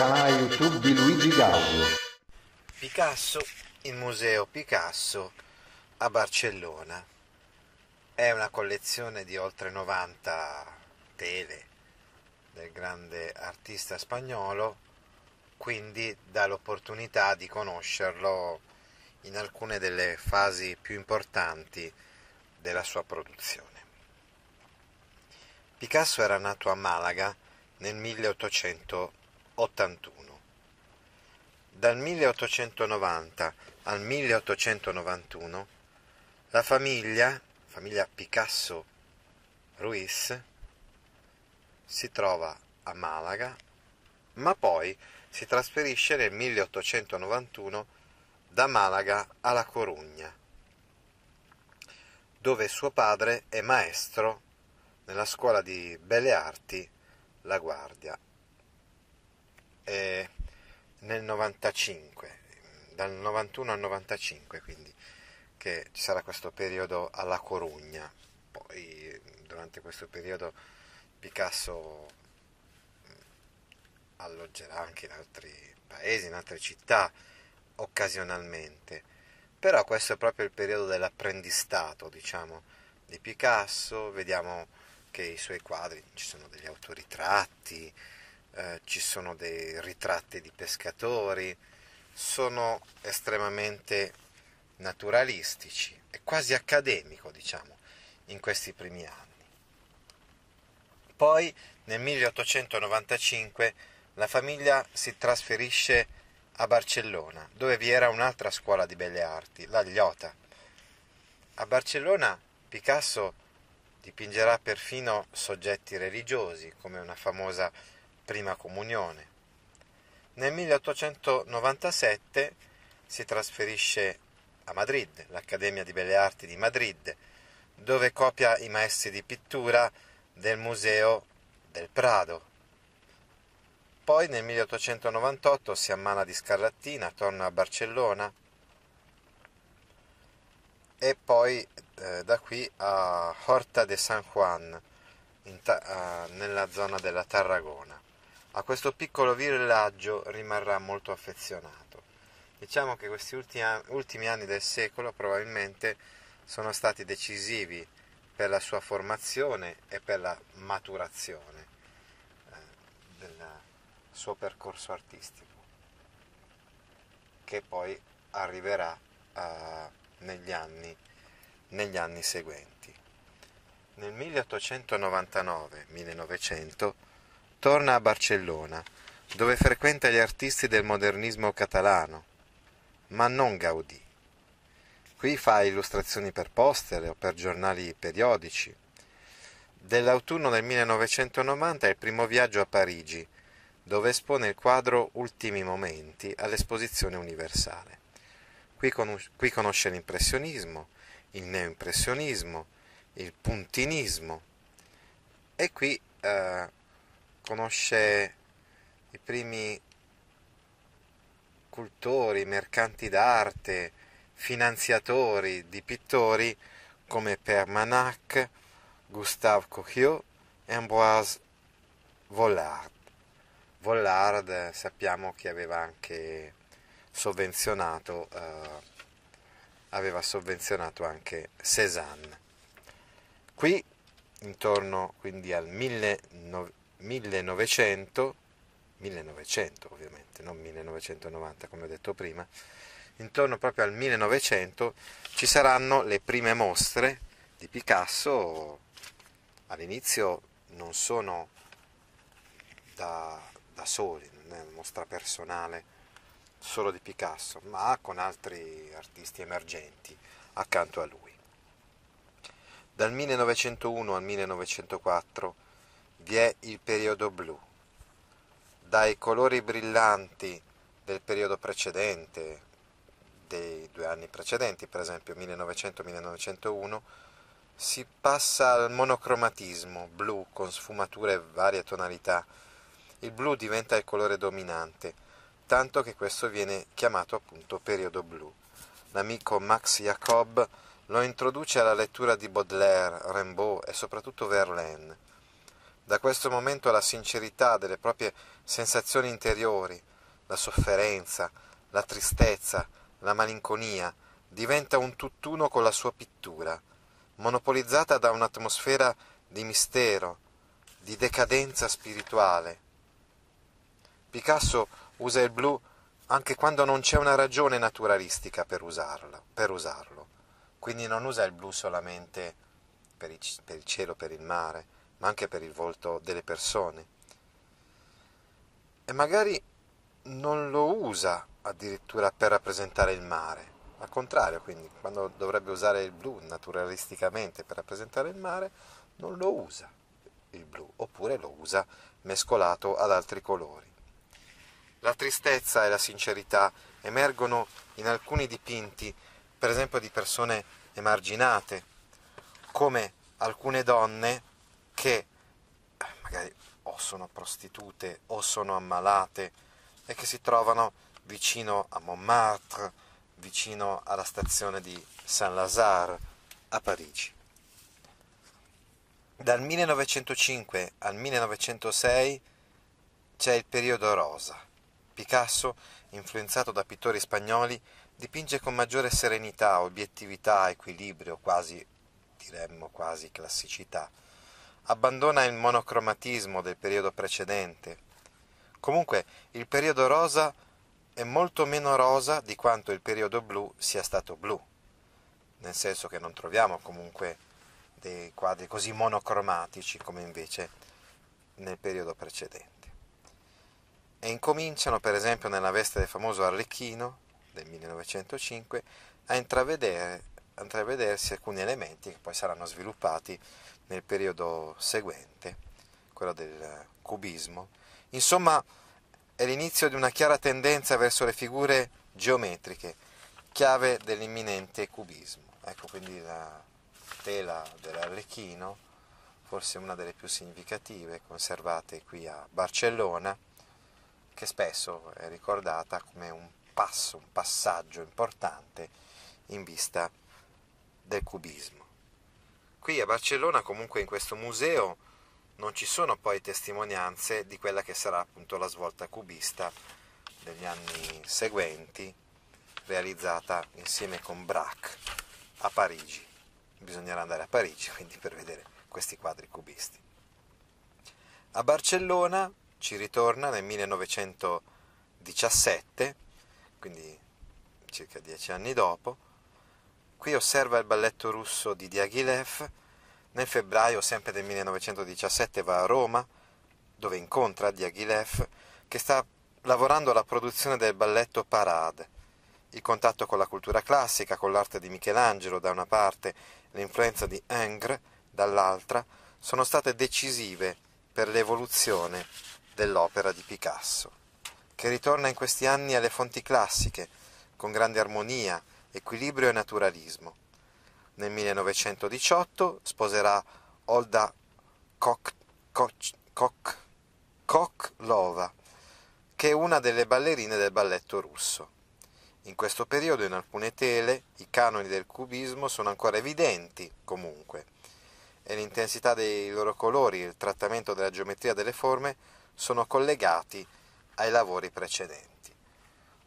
Canale YouTube di Luigi Gaudio. Picasso, il museo Picasso a Barcellona. È una collezione di oltre 90 tele del grande artista spagnolo, quindi dà l'opportunità di conoscerlo in alcune delle fasi più importanti della sua produzione. Picasso era nato a Malaga nel 1881. Dal 1890 al 1891 la famiglia, famiglia Picasso Ruiz, si trova a Malaga, ma poi si trasferisce nel 1891 da Malaga alla Corugna, dove suo padre è maestro nella scuola di belle arti La Guardia. E nel 95, dal 91 al 95, quindi che ci sarà questo periodo alla Corugna. Poi durante questo periodo Picasso alloggerà anche in altri paesi, in altre città, occasionalmente. Però questo è proprio il periodo dell'apprendistato, diciamo, di Picasso. Vediamo che i suoi quadri ci sono degli autoritratti, eh, ci sono dei ritratti di pescatori, sono estremamente naturalistici e quasi accademico, diciamo, in questi primi anni. Poi nel 1895 la famiglia si trasferisce a Barcellona, dove vi era un'altra scuola di belle arti, la Gliota. A Barcellona Picasso dipingerà perfino soggetti religiosi, come una famosa prima comunione. Nel 1897 si trasferisce a Madrid, l'Accademia di Belle Arti di Madrid, dove copia i maestri di pittura del Museo del Prado. Poi nel 1898 si ammala di scarlattina, torna a Barcellona e poi eh, da qui a Horta de San Juan, ta- uh, nella zona della Tarragona. A questo piccolo villaggio rimarrà molto affezionato. Diciamo che questi ultimi, anni del secolo probabilmente sono stati decisivi per la sua formazione e per la maturazione eh, del suo percorso artistico, che poi arriverà eh, negli, anni, negli anni seguenti. Nel 1899-1900 torna a Barcellona, dove frequenta gli artisti del modernismo catalano, ma non Gaudì. Qui fa illustrazioni per poster o per giornali periodici. Dell'autunno del 1990 è il primo viaggio a Parigi, dove espone il quadro Ultimi momenti all'esposizione universale. Qui, conos- qui conosce l'impressionismo, il neoimpressionismo, il puntinismo e qui eh, conosce i primi cultori, mercanti d'arte, finanziatori di pittori come Permanac, Gustave Coquillot e Ambroise Vollard. Vollard sappiamo che aveva anche sovvenzionato, eh, aveva sovvenzionato anche Cézanne. Qui, intorno quindi al 1900, 1900, 1900 ovviamente, non 1990 come ho detto prima, intorno proprio al 1900 ci saranno le prime mostre di Picasso, all'inizio non sono da, da soli, non è una mostra personale solo di Picasso, ma con altri artisti emergenti accanto a lui. Dal 1901 al 1904 vi è il periodo blu, dai colori brillanti del periodo precedente, dei due anni precedenti, per esempio 1900-1901, si passa al monocromatismo blu con sfumature e varie tonalità. Il blu diventa il colore dominante, tanto che questo viene chiamato appunto periodo blu. L'amico Max Jacob lo introduce alla lettura di Baudelaire, Rimbaud e soprattutto Verlaine. Da questo momento la sincerità delle proprie sensazioni interiori, la sofferenza, la tristezza, la malinconia, diventa un tutt'uno con la sua pittura, monopolizzata da un'atmosfera di mistero, di decadenza spirituale. Picasso usa il blu anche quando non c'è una ragione naturalistica per, usarla, per usarlo. Quindi non usa il blu solamente per il, per il cielo, per il mare, ma anche per il volto delle persone. E magari non lo usa addirittura per rappresentare il mare. Al contrario, quindi, quando dovrebbe usare il blu naturalisticamente per rappresentare il mare, non lo usa il blu, oppure lo usa mescolato ad altri colori. La tristezza e la sincerità emergono in alcuni dipinti, per esempio di persone emarginate, come alcune donne che eh, magari o sono prostitute o sono ammalate e che si trovano vicino a Montmartre, vicino alla stazione di Saint-Lazare a Parigi. Dal 1905 al 1906 c'è il periodo rosa. Picasso, influenzato da pittori spagnoli, dipinge con maggiore serenità, obiettività, equilibrio, quasi diremmo quasi classicità. Abbandona il monocromatismo del periodo precedente, Comunque il periodo rosa è molto meno rosa di quanto il periodo blu sia stato blu, nel senso che non troviamo comunque dei quadri così monocromatici come invece nel periodo precedente. E incominciano, per esempio, nella veste del famoso Arlecchino del 1905 a intravedere, a intravedersi alcuni elementi che poi saranno sviluppati nel periodo seguente, quello del cubismo, Insomma, è l'inizio di una chiara tendenza verso le figure geometriche, chiave dell'imminente cubismo. Ecco quindi la tela dell'Arlecchino, forse una delle più significative, conservate qui a Barcellona, che spesso è ricordata come un passo, un passaggio importante in vista del cubismo. Qui a Barcellona, comunque in questo museo, non ci sono poi testimonianze di quella che sarà appunto la svolta cubista degli anni seguenti, realizzata insieme con Braque a Parigi. Bisognerà andare a Parigi quindi per vedere questi quadri cubisti. A Barcellona ci ritorna nel 1917, quindi circa dieci anni dopo. Qui osserva il balletto russo di Diaghilev nel febbraio, sempre del 1917, va a Roma, dove incontra Diaghilev, che sta lavorando alla produzione del balletto Parade. Il contatto con la cultura classica, con l'arte di Michelangelo da una parte, l'influenza di Ingres dall'altra, sono state decisive per l'evoluzione dell'opera di Picasso, che ritorna in questi anni alle fonti classiche, con grande armonia, equilibrio e naturalismo. Nel 1918 sposerà Olda Koklova, che è una delle ballerine del balletto russo. In questo periodo in alcune tele i canoni del cubismo sono ancora evidenti comunque e l'intensità dei loro colori e il trattamento della geometria delle forme sono collegati ai lavori precedenti.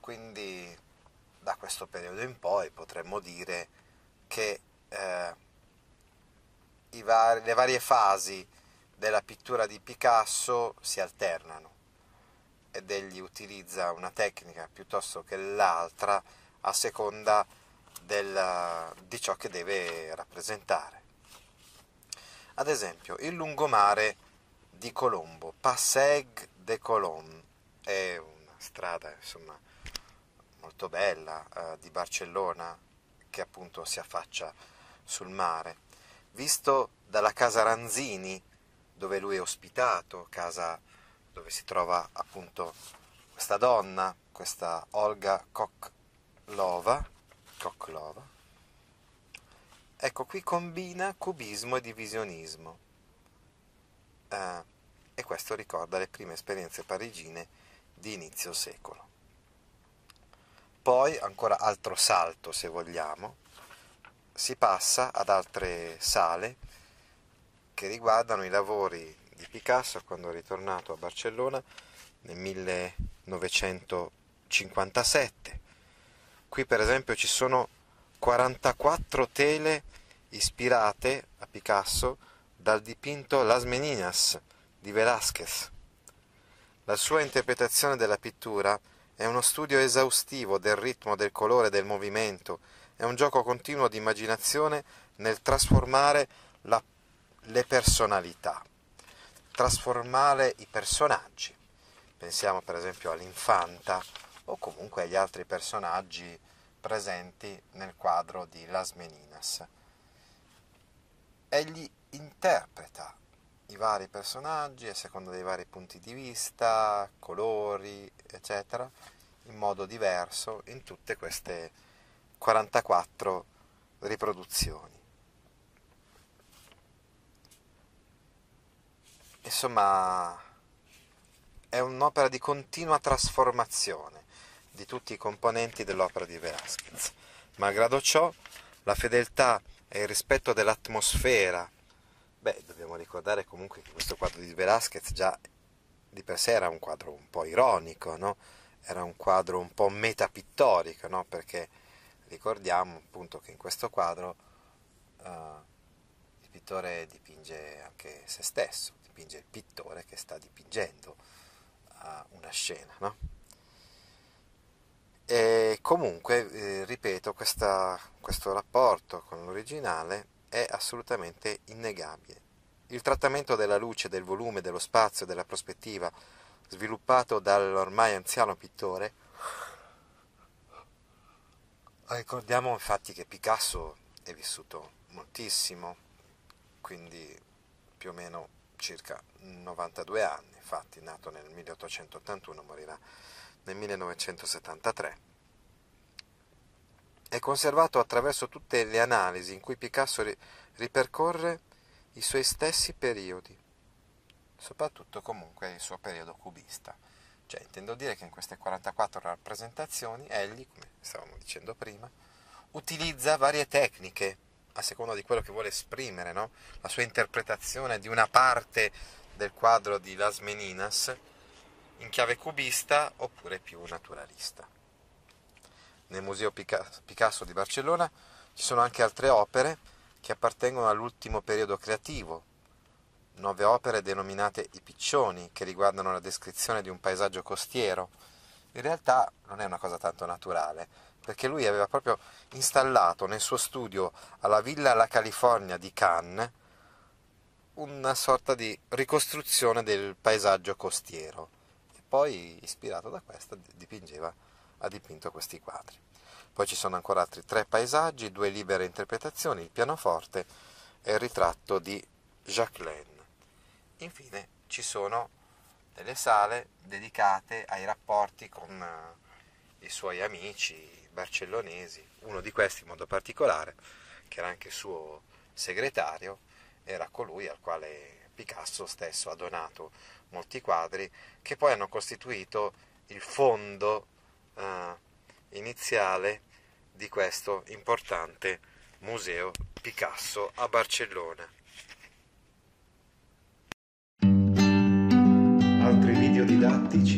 Quindi da questo periodo in poi potremmo dire che eh, vari, le varie fasi della pittura di Picasso si alternano ed egli utilizza una tecnica piuttosto che l'altra a seconda del, di ciò che deve rappresentare. Ad esempio, il lungomare di Colombo, Passeg de Colombe, è una strada insomma, molto bella eh, di Barcellona che appunto si affaccia sul mare, visto dalla casa Ranzini, dove lui è ospitato, casa dove si trova appunto questa donna, questa Olga Koklova, Koklova. Ecco, qui combina cubismo e divisionismo. Eh, e questo ricorda le prime esperienze parigine di inizio secolo. Poi, ancora altro salto se vogliamo, si passa ad altre sale che riguardano i lavori di Picasso quando è ritornato a Barcellona nel 1957. Qui per esempio ci sono 44 tele ispirate a Picasso dal dipinto Las Meninas di Velázquez. La sua interpretazione della pittura è uno studio esaustivo del ritmo, del colore, del movimento, è un gioco continuo di immaginazione nel trasformare la, le personalità, trasformare i personaggi. Pensiamo per esempio all'infanta o comunque agli altri personaggi presenti nel quadro di Las Meninas. Egli interpreta i vari personaggi a seconda dei vari punti di vista, colori, eccetera, in modo diverso in tutte queste 44 riproduzioni. Insomma, è un'opera di continua trasformazione di tutti i componenti dell'opera di Velázquez. Malgrado ciò, la fedeltà e il rispetto dell'atmosfera Beh, dobbiamo ricordare comunque che questo quadro di Velázquez già di per sé era un quadro un po' ironico, no? era un quadro un po' metapittorico, no? perché ricordiamo appunto che in questo quadro uh, il pittore dipinge anche se stesso, dipinge il pittore che sta dipingendo uh, una scena. No? E comunque, eh, ripeto, questa, questo rapporto con l'originale è assolutamente innegabile. Il trattamento della luce, del volume, dello spazio, della prospettiva, sviluppato dall'ormai anziano pittore, ricordiamo infatti che Picasso è vissuto moltissimo, quindi più o meno circa 92 anni, infatti nato nel 1881, morirà nel 1973 è conservato attraverso tutte le analisi in cui Picasso ripercorre i suoi stessi periodi, soprattutto comunque il suo periodo cubista. Cioè, intendo dire che in queste 44 rappresentazioni egli, come stavamo dicendo prima, utilizza varie tecniche a seconda di quello che vuole esprimere, no? la sua interpretazione di una parte del quadro di Las Meninas in chiave cubista oppure più naturalista nel Museo Picasso di Barcellona ci sono anche altre opere che appartengono all'ultimo periodo creativo, nove opere denominate I Piccioni, che riguardano la descrizione di un paesaggio costiero. In realtà non è una cosa tanto naturale, perché lui aveva proprio installato nel suo studio alla Villa La California di Cannes una sorta di ricostruzione del paesaggio costiero e poi, ispirato da questa, dipingeva ha dipinto questi quadri. Poi ci sono ancora altri tre paesaggi, due libere interpretazioni, il pianoforte e il ritratto di Jacqueline. Infine ci sono delle sale dedicate ai rapporti con uh, i suoi amici barcellonesi, uno di questi in modo particolare, che era anche suo segretario, era colui al quale Picasso stesso ha donato molti quadri che poi hanno costituito il fondo uh, iniziale di questo importante museo Picasso a Barcellona. Altri video didattici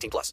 18 plus.